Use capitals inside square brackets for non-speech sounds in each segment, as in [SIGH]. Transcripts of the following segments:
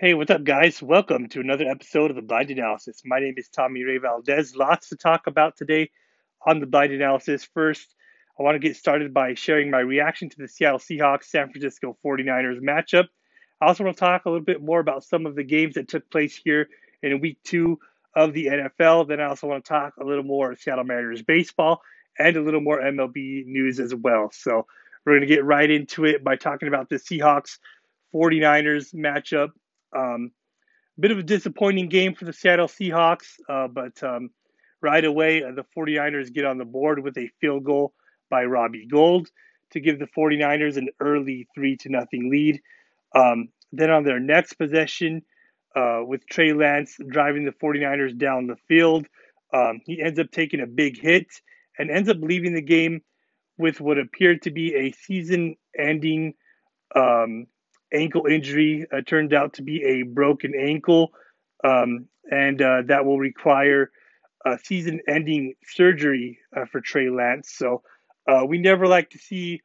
Hey, what's up, guys? Welcome to another episode of the Blind Analysis. My name is Tommy Ray Valdez. Lots to talk about today on the Blind Analysis. First, I want to get started by sharing my reaction to the Seattle Seahawks San Francisco 49ers matchup. I also want to talk a little bit more about some of the games that took place here in week two of the NFL. Then I also want to talk a little more Seattle Mariners baseball and a little more MLB news as well. So we're going to get right into it by talking about the Seahawks 49ers matchup. Um, bit of a disappointing game for the Seattle Seahawks, uh, but um, right away uh, the 49ers get on the board with a field goal by Robbie Gould to give the 49ers an early 3 to nothing lead. Um, then on their next possession, uh, with Trey Lance driving the 49ers down the field, um, he ends up taking a big hit and ends up leaving the game with what appeared to be a season ending um, ankle injury. Uh, turned out to be a broken ankle, um, and uh, that will require a season ending surgery uh, for Trey Lance. So uh, we never like to see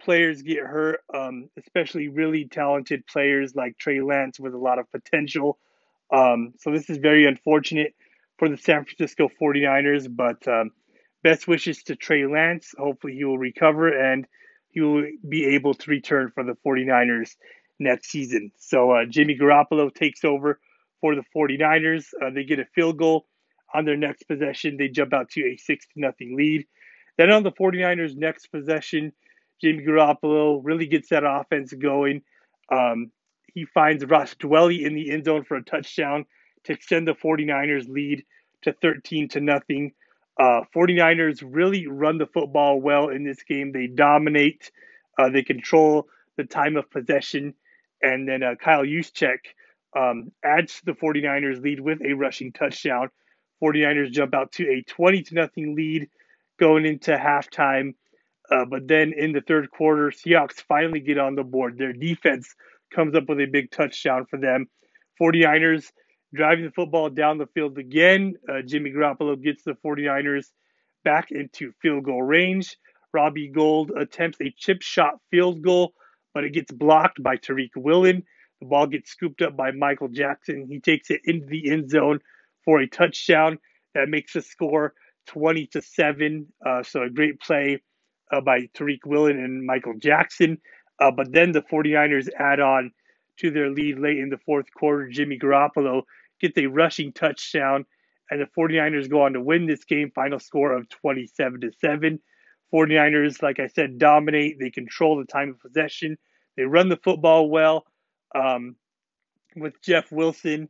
players get hurt, um, especially really talented players like Trey Lance with a lot of potential. Um, so this is very unfortunate for the San Francisco 49ers, but um, best wishes to Trey Lance. Hopefully he will recover and he will be able to return for the 49ers next season. So uh, Jimmy Garoppolo takes over for the 49ers. Uh, they get a field goal on their next possession. They jump out to a 6 to nothing lead. Then on the 49ers' next possession, Jimmy Garoppolo really gets that offense going. Um, he finds Ross Dwelley in the end zone for a touchdown to extend the 49ers lead to 13 to nothing. Uh, 49ers really run the football well in this game. They dominate, uh, they control the time of possession. And then uh, Kyle Juszczyk um, adds to the 49ers lead with a rushing touchdown. 49ers jump out to a 20 to nothing lead going into halftime. Uh, but then in the third quarter, Seahawks finally get on the board. Their defense comes up with a big touchdown for them. 49ers driving the football down the field again. Uh, Jimmy Garoppolo gets the 49ers back into field goal range. Robbie Gould attempts a chip shot field goal, but it gets blocked by Tariq Woolen. The ball gets scooped up by Michael Jackson. He takes it into the end zone for a touchdown that makes the score 20 to 7. Uh, so a great play uh, by Tariq Woolen and Michael Jackson. Uh, but then the 49ers add on to their lead late in the fourth quarter. Jimmy Garoppolo gets a rushing touchdown, and the 49ers go on to win this game. Final score of 27 to 7. 49ers, like I said, dominate. They control the time of possession. They run the football well um, with Jeff Wilson,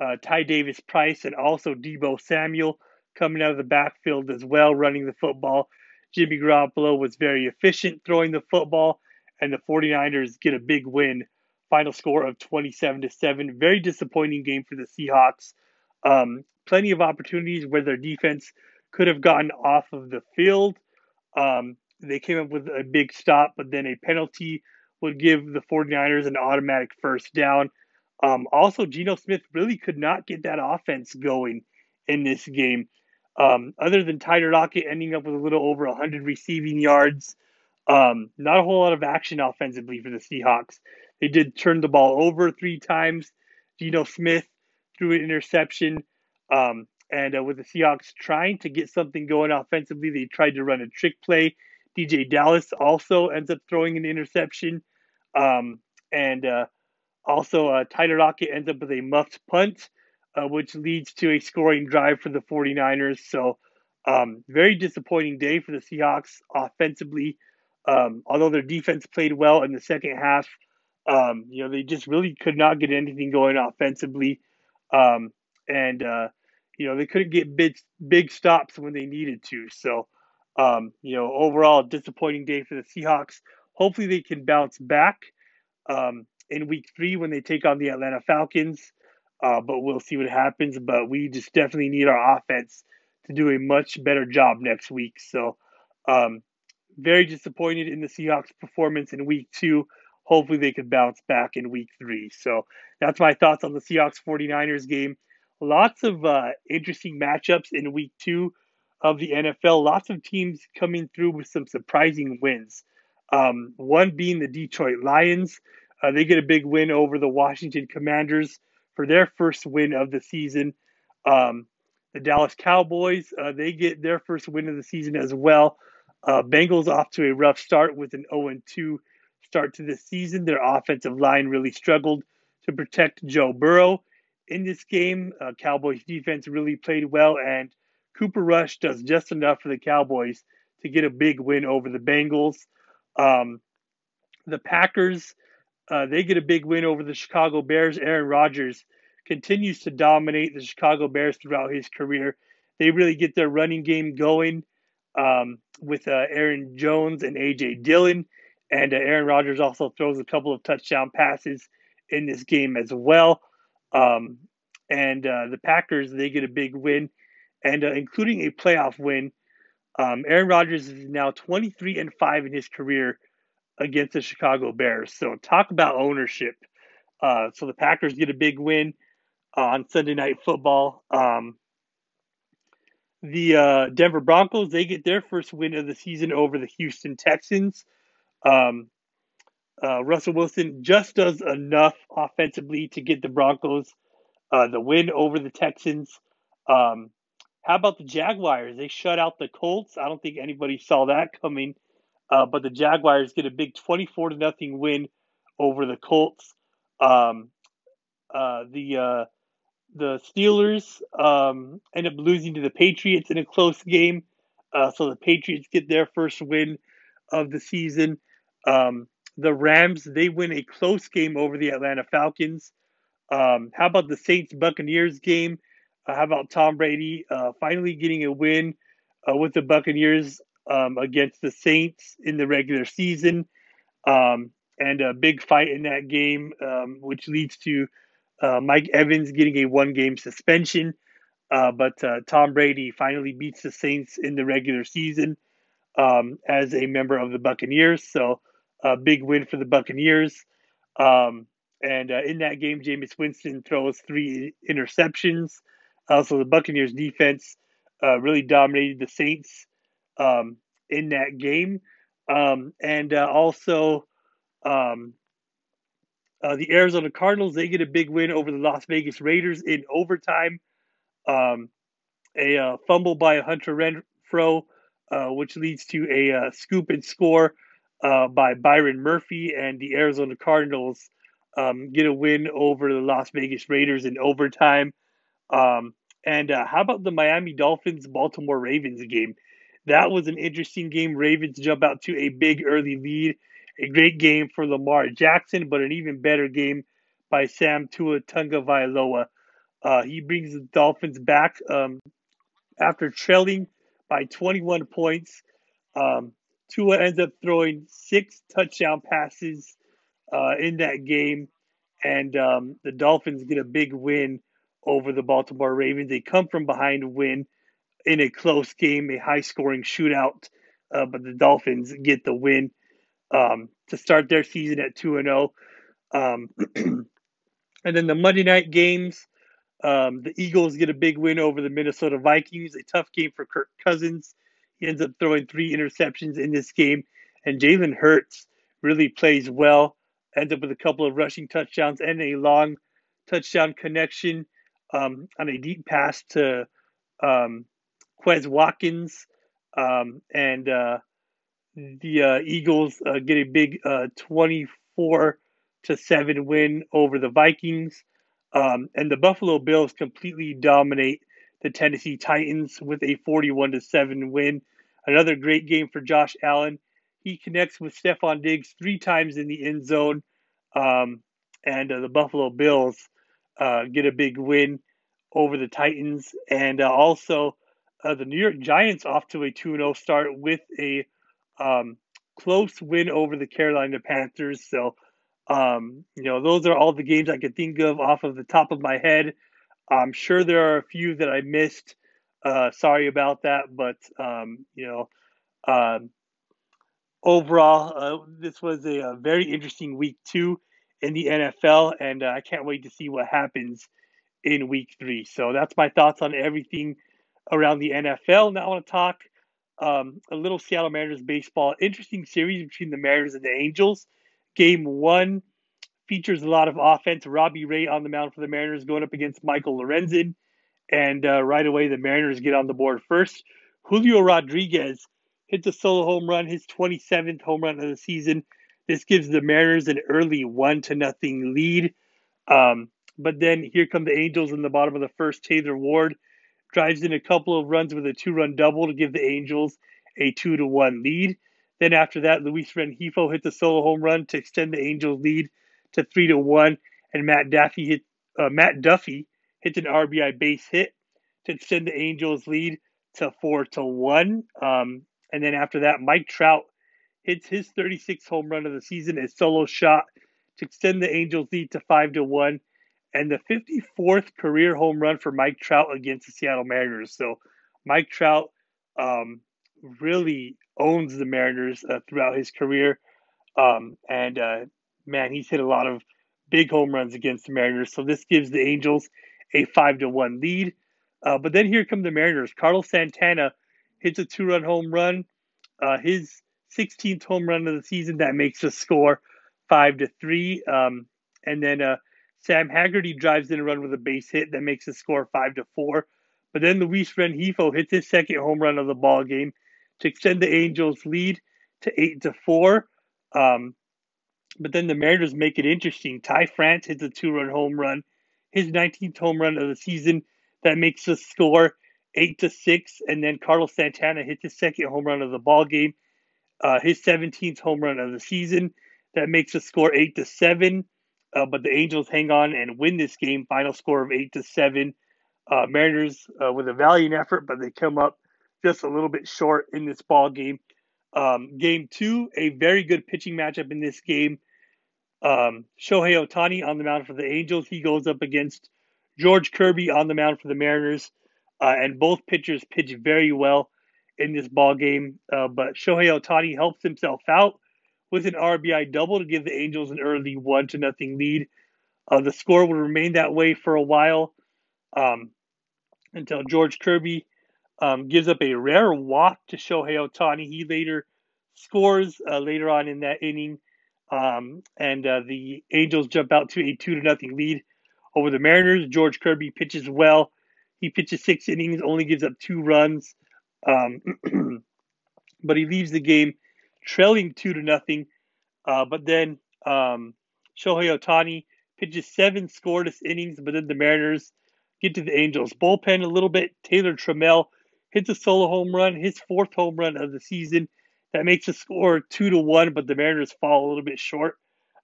uh, Ty Davis Price, and also Deebo Samuel coming out of the backfield as well, running the football. Jimmy Garoppolo was very efficient throwing the football, and the 49ers get a big win. Final score of 27 to 7. Very disappointing game for the Seahawks. Um, plenty of opportunities where their defense could have gotten off of the field. Um, they came up with a big stop, but then a penalty would give the 49ers an automatic first down. Um, also, Geno Smith really could not get that offense going in this game. Um, other than Tyler Lockett ending up with a little over 100 receiving yards, um, not a whole lot of action offensively for the Seahawks. They did turn the ball over three times. Geno Smith threw an interception. Um, and uh, with the Seahawks trying to get something going offensively, they tried to run a trick play. DeeJay Dallas also ends up throwing an interception. Um, and uh, also, uh, Tyler Lockett ends up with a muffed punt uh, which leads to a scoring drive for the 49ers. So, um, very disappointing day for the Seahawks offensively. Um, although their defense played well in the second half, um, you know, they just really could not get anything going offensively. Um, and, uh, you know, they couldn't get big, big stops when they needed to. So, um, you know, overall, disappointing day for the Seahawks. Hopefully, they can bounce back um, in week three when they take on the Atlanta Falcons. Uh, but we'll see what happens. But we just definitely need our offense to do a much better job next week. So, um, very disappointed in the Seahawks' performance in week two. Hopefully, they can bounce back in week three. So, that's my thoughts on the Seahawks 49ers game. Lots of uh, interesting matchups in week two of the NFL. Lots of teams coming through with some surprising wins. Um, one being the Detroit Lions. Uh, they get a big win over the Washington Commanders for their first win of the season. Um, the Dallas Cowboys, uh, they get their first win of the season as well. Uh, Bengals off to a rough start with an 0 2 start to the season. Their offensive line really struggled to protect Joe Burrow in this game. Uh, Cowboys defense really played well, and Cooper Rush does just enough for the Cowboys to get a big win over the Bengals. Um, the Packers, uh, they get a big win over the Chicago Bears. Aaron Rodgers continues to dominate the Chicago Bears throughout his career. They really get their running game going um, with uh, Aaron Jones and AJ Dillon. And uh, Aaron Rodgers also throws a couple of touchdown passes in this game as well. Um, and uh, the Packers, they get a big win, and uh, including a playoff win. Um, Aaron Rodgers is now 23 and 5 in his career against the Chicago Bears. So talk about ownership. Uh, so the Packers get a big win on Sunday Night Football. Um, the uh, Denver Broncos they get their first win of the season over the Houston Texans. Um, uh, Russell Wilson just does enough offensively to get the Broncos uh, the win over the Texans. Um, how about the Jaguars? They shut out the Colts. I don't think anybody saw that coming, uh, but the Jaguars get a big twenty-four to nothing win over the Colts. Um, uh, the uh, the Steelers um, end up losing to the Patriots in a close game. Uh, so the Patriots get their first win of the season. Um, the Rams, they win a close game over the Atlanta Falcons. Um, how about the Saints Buccaneers game? Uh, how about Tom Brady uh, finally getting a win uh, with the Buccaneers um, against the Saints in the regular season? Um, and a big fight in that game, um, which leads to uh, Mike Evans getting a one game suspension. Uh, but uh, Tom Brady finally beats the Saints in the regular season um, as a member of the Buccaneers. So, a big win for the Buccaneers. Um, and uh, in that game, Jameis Winston throws three interceptions. Also, the Buccaneers defense uh, really dominated the Saints um, in that game. Um, and uh, also, um, uh, the Arizona Cardinals, they get a big win over the Las Vegas Raiders in overtime. Um, a uh, fumble by Hunter Renfrow, uh, which leads to a uh, scoop and score uh, by Byron Murphy, and the Arizona Cardinals um, get a win over the Las Vegas Raiders in overtime. Um, and uh, how about the Miami Dolphins Baltimore Ravens game? That was an interesting game. Ravens jump out to a big early lead a great game for Lamar Jackson, but an even better game by Sam Tua Tagovailoa. Uh, he brings the Dolphins back um, after trailing by 21 points. Um, Tua ends up throwing six touchdown passes uh, in that game, and um, the Dolphins get a big win over the Baltimore Ravens. They come from behind to win in a close game, a high scoring shootout, uh, but the Dolphins get the win um, to start their season at 2 and 0. Um, [CLEARS THROAT] and then the Monday night games, um, the Eagles get a big win over the Minnesota Vikings, a tough game for Kirk Cousins. He ends up throwing three interceptions in this game, and Jalen Hurts really plays well, ends up with a couple of rushing touchdowns and a long touchdown connection um, on a deep pass to um, Quez Watkins. Um, and uh, the uh, Eagles uh, get a big uh, 24 to 7 win over the Vikings. Um, and the Buffalo Bills completely dominate the Tennessee Titans with a 41 to 7 win. Another great game for Josh Allen. He connects with Stefon Diggs three times in the end zone. Um, and uh, the Buffalo Bills uh, get a big win over the Titans. And uh, also, the New York Giants off to a 2 0 start with a um, close win over the Carolina Panthers. So, um, you know, those are all the games I could think of off of the top of my head. I'm sure there are a few that I missed. Uh, sorry about that, but um, you know, um, overall, uh, this was a, a, very interesting week two in the NFL, and uh, I can't wait to see what happens in week three. So that's my thoughts on everything around the NFL. Now I want to talk um, a little Seattle Mariners baseball. Interesting series between the Mariners and the Angels. Game one, features a lot of offense. Robbie Ray on the mound for the Mariners going up against Michael Lorenzen. And uh, right away, the Mariners get on the board first. Julio Rodriguez hits a solo home run, his 27th home run of the season. This gives the Mariners an early one to nothing lead. Um, but then here come the Angels in the bottom of the first. Taylor Ward drives in a couple of runs with a two-run double to give the Angels a two to one lead. Then after that, Luis Rengifo hits a solo home run to extend the Angels' lead to three to one, and Matt Duffy hit uh, Matt Duffy hits an RBI base hit to extend the Angels' lead to four to one. Um, and then after that, Mike Trout hits his 36th home run of the season, a solo shot to extend the Angels' lead to five to one, and the 54th career home run for Mike Trout against the Seattle Mariners. So Mike Trout um, really owns the Mariners uh, throughout his career, um, and uh, man, he's hit a lot of big home runs against the Mariners. So this gives the Angels a five to one lead. Uh, but then here come the Mariners. Carlos Santana hits a two run home run. Uh, his 16th home run of the season that makes the score five to three. Um, and then uh, Sam Haggerty drives in a run with a base hit that makes the score five to four. But then Luis Rengifo hits his second home run of the ball game to extend the Angels' lead to eight to four. Um, but then the Mariners make it interesting. Ty France hits a two-run home run, his 19th home run of the season that makes the score eight to six. And then Carlos Santana hits his second home run of the ball game, uh, his 17th home run of the season that makes the score eight to seven. Uh, but the Angels hang on and win this game. Final score of eight to seven. Uh, Mariners uh, with a valiant effort, but they come up just a little bit short in this ball game. Um, game two, a very good pitching matchup in this game. Um, Shohei Ohtani on the mound for the Angels. He goes up against George Kirby on the mound for the Mariners, uh, and both pitchers pitch very well in this ball game. Uh, but Shohei Ohtani helps himself out with an RBI double to give the Angels an early one to nothing lead. Uh, the score would remain that way for a while um, until George Kirby um, gives up a rare walk to Shohei Ohtani. He later scores uh, later on in that inning, um, and uh, the Angels jump out to a two to nothing lead over the Mariners. George Kirby pitches well. He pitches six innings, only gives up two runs, um, [CLEARS THROAT] but he leaves the game trailing two to nothing. Uh, but then um, Shohei Ohtani pitches seven scoreless innings, but then the Mariners get to the Angels bullpen a little bit. Taylor Trammell hits a solo home run, his fourth home run of the season. That makes the score two to one, but the Mariners fall a little bit short.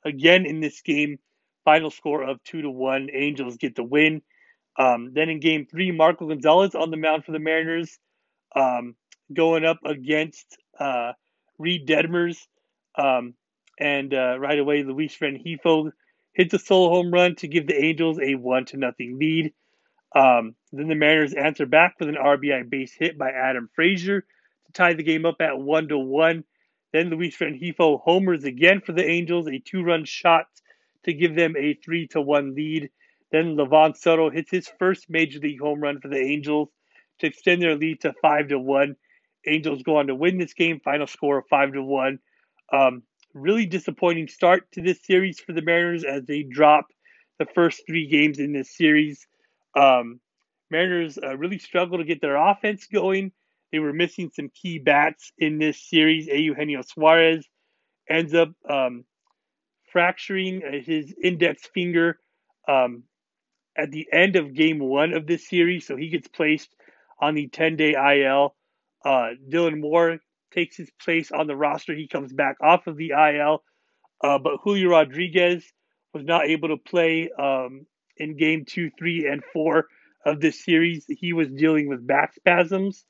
Again in this game, final score of two to one. Angels get the win. Um, then in game three, Marco Gonzalez on the mound for the Mariners, um, going up against uh, Reid Detmers. Um, and uh, right away, Luis Rengifo hits a solo home run to give the Angels a one to nothing lead. Um, then the Mariners answer back with an RBI base hit by Adam Frazier to tie the game up at one to one. Then Luis Rengifo homers again for the Angels, a two-run shot to give them a three to one lead. Then Livan Soto hits his first major league home run for the Angels to extend their lead to five to one. Angels go on to win this game. Final score of five to one. Um, really disappointing start to this series for the Mariners as they drop the first three games in this series. Um, Mariners uh, really struggle to get their offense going. They were missing some key bats in this series. Eugenio Suarez ends up um, fracturing uh, his index finger um, at the end of game one of this series, so he gets placed on the 10 day IL. Uh, Dylan Moore takes his place on the roster. He comes back off of the IL, uh, but Julio Rodriguez was not able to play um, in game two, three, and four of this series. He was dealing with back spasms.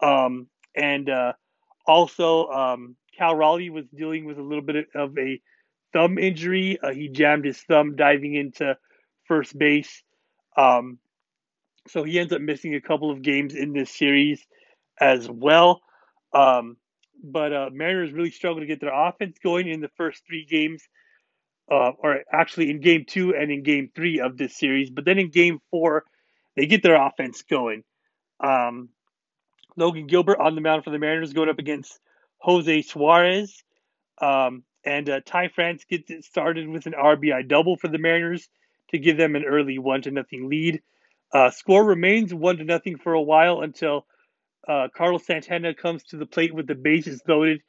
Um, and uh, also, um, Cal Raleigh was dealing with a little bit of a thumb injury. Uh, he jammed his thumb diving into first base. Um, so he ends up missing a couple of games in this series as well. Um, but uh, Mariners really struggled to get their offense going in the first three games uh, or actually in game two and in game three of this series. But then in game four, they get their offense going. Um, Logan Gilbert on the mound for the Mariners going up against Jose Suarez. Um, And uh, Ty France gets it started with an RBI double for the Mariners to give them an early one to nothing lead. Uh, score remains one to nothing for a while until uh, Carlos Santana comes to the plate with the bases loaded.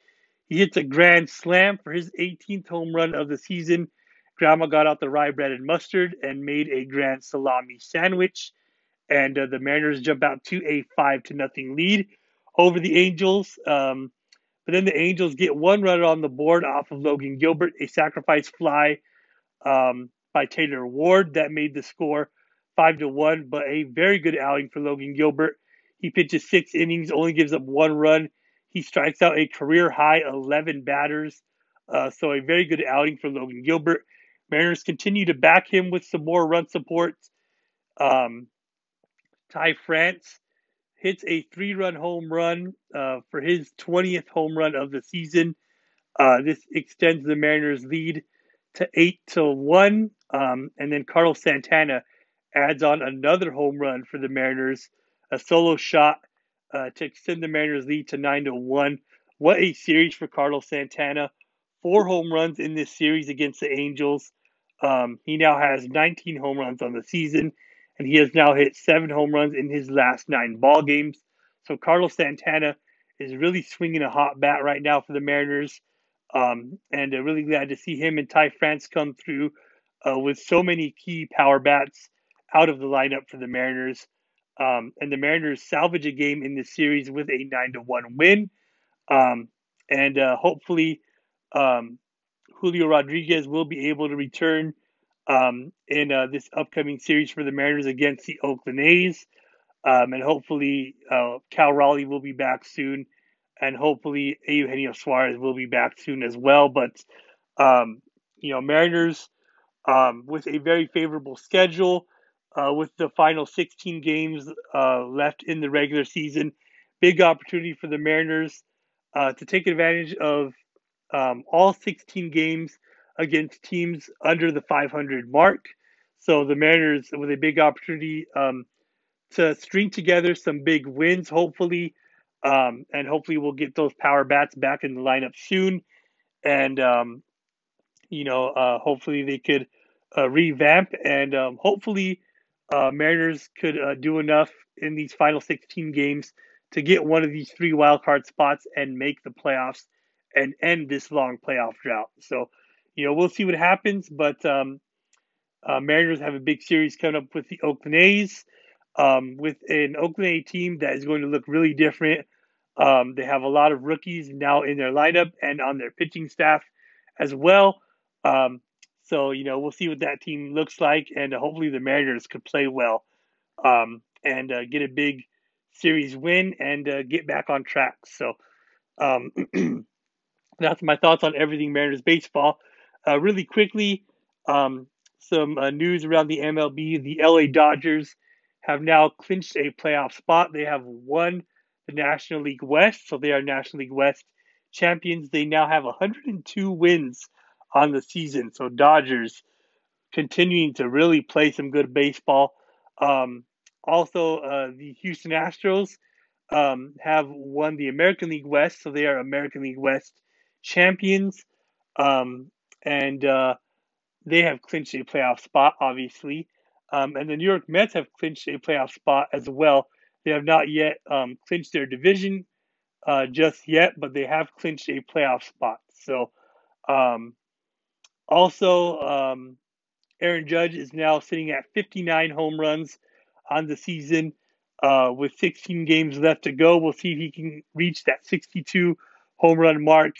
He hits a grand slam for his 18th home run of the season. Grandma got out the rye bread and mustard and made a grand salami sandwich. And uh, the Mariners jump out to a five to nothing lead over the Angels. Um, but then the Angels get one run on the board off of Logan Gilbert, a sacrifice fly um, by Taylor Ward that made the score five to one. But a very good outing for Logan Gilbert. He pitches six innings, only gives up one run. He strikes out a career high 11 batters. Uh, so a very good outing for Logan Gilbert. Mariners continue to back him with some more run support. Um, Ty France hits a three run home run uh, for his 20th home run of the season. Uh, this extends the Mariners' lead to 8 to 1. Um, and then Carlos Santana adds on another home run for the Mariners, a solo shot uh, to extend the Mariners' lead to 9 to 1. What a series for Carlos Santana. Four home runs in this series against the Angels. Um, he now has 19 home runs on the season and he has now hit seven home runs in his last nine ball games. So Carlos Santana is really swinging a hot bat right now for the Mariners, um, and uh, really glad to see him and Ty France come through uh, with so many key power bats out of the lineup for the Mariners. Um, and the Mariners salvage a game in this series with a nine to one win, um, and uh, hopefully um, Julio Rodriguez will be able to return um, in uh, this upcoming series for the Mariners against the Oakland A's. Um, and hopefully, uh, Cal Raleigh will be back soon. And hopefully, Eugenio Suarez will be back soon as well. But, um, you know, Mariners um, with a very favorable schedule, uh, with the final 16 games uh, left in the regular season. Big opportunity for the Mariners uh, to take advantage of um, all 16 games against teams under the 500 mark. So the Mariners with a big opportunity um, to string together some big wins, hopefully, um, and hopefully we'll get those power bats back in the lineup soon. And um, you know, uh, hopefully they could uh, revamp, and um, hopefully uh, Mariners could uh, do enough in these final 16 games to get one of these three wild card spots and make the playoffs and end this long playoff drought. So you know, we'll see what happens. But um, uh, Mariners have a big series coming up with the Oakland A's, um, with an Oakland A team that is going to look really different. Um, they have a lot of rookies now in their lineup and on their pitching staff as well. Um, so, you know, we'll see what that team looks like, and hopefully the Mariners could play well um, and uh, get a big series win and uh, get back on track. So, um, [CLEARS THROAT] that's my thoughts on everything Mariners baseball. Uh, really quickly, um, some uh, news around the MLB. The LA Dodgers have now clinched a playoff spot. They have won the National League West, so they are National League West champions. They now have 102 wins on the season. So Dodgers continuing to really play some good baseball. Um, also, uh, the Houston Astros um, have won the American League West, so they are American League West champions. Um, and uh, they have clinched a playoff spot, obviously. Um, and the New York Mets have clinched a playoff spot as well. They have not yet um, clinched their division uh, just yet, but they have clinched a playoff spot. So, um, also, um, Aaron Judge is now sitting at 59 home runs on the season uh, with 16 games left to go. We'll see if he can reach that 62 home run mark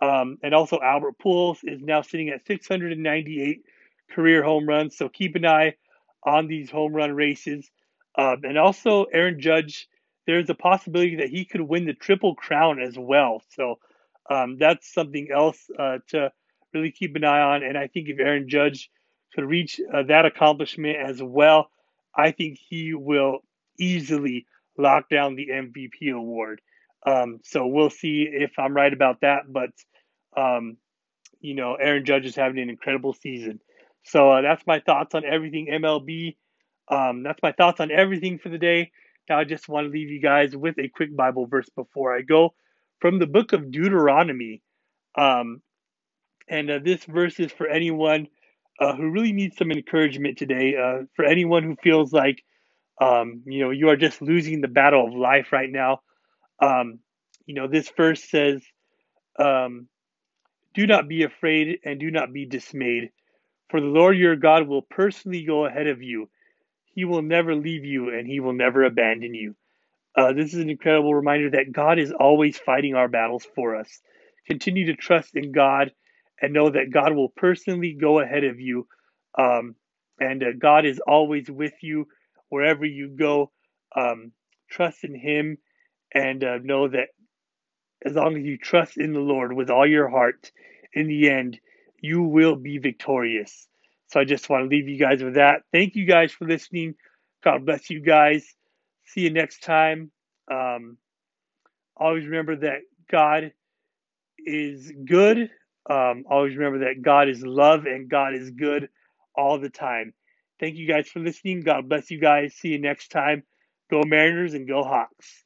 um, and also Albert Pujols is now sitting at 698 career home runs. So keep an eye on these home run races. Um, and also Aaron Judge, there's a possibility that he could win the triple crown as well. So um, that's something else uh, to really keep an eye on. And I think if Aaron Judge could reach uh, that accomplishment as well, I think he will easily lock down the MVP award. Um, so we'll see if I'm right about that. But, um, you know, Aaron Judge is having an incredible season. So uh, that's my thoughts on everything MLB. Um, that's my thoughts on everything for the day. Now I just want to leave you guys with a quick Bible verse before I go from the book of Deuteronomy. Um, And uh, this verse is for anyone uh, who really needs some encouragement today. Uh, for anyone who feels like um, you know you are just losing the battle of life right now. Um, you know this verse says, um, "Do not be afraid and do not be dismayed, for the Lord your God will personally go ahead of you. He will never leave you and he will never abandon you." Uh, this is an incredible reminder that God is always fighting our battles for us. Continue to trust in God and know that God will personally go ahead of you. Um, and uh, God is always with you wherever you go. Um, trust in Him and uh, know that as long as you trust in the Lord with all your heart, in the end, you will be victorious. So I just want to leave you guys with that. Thank you guys for listening. God bless you guys. See you next time. Um, always remember that God is good. Um, always remember that God is love and God is good all the time. Thank you guys for listening. God bless you guys. See you next time. Go Mariners and go Hawks.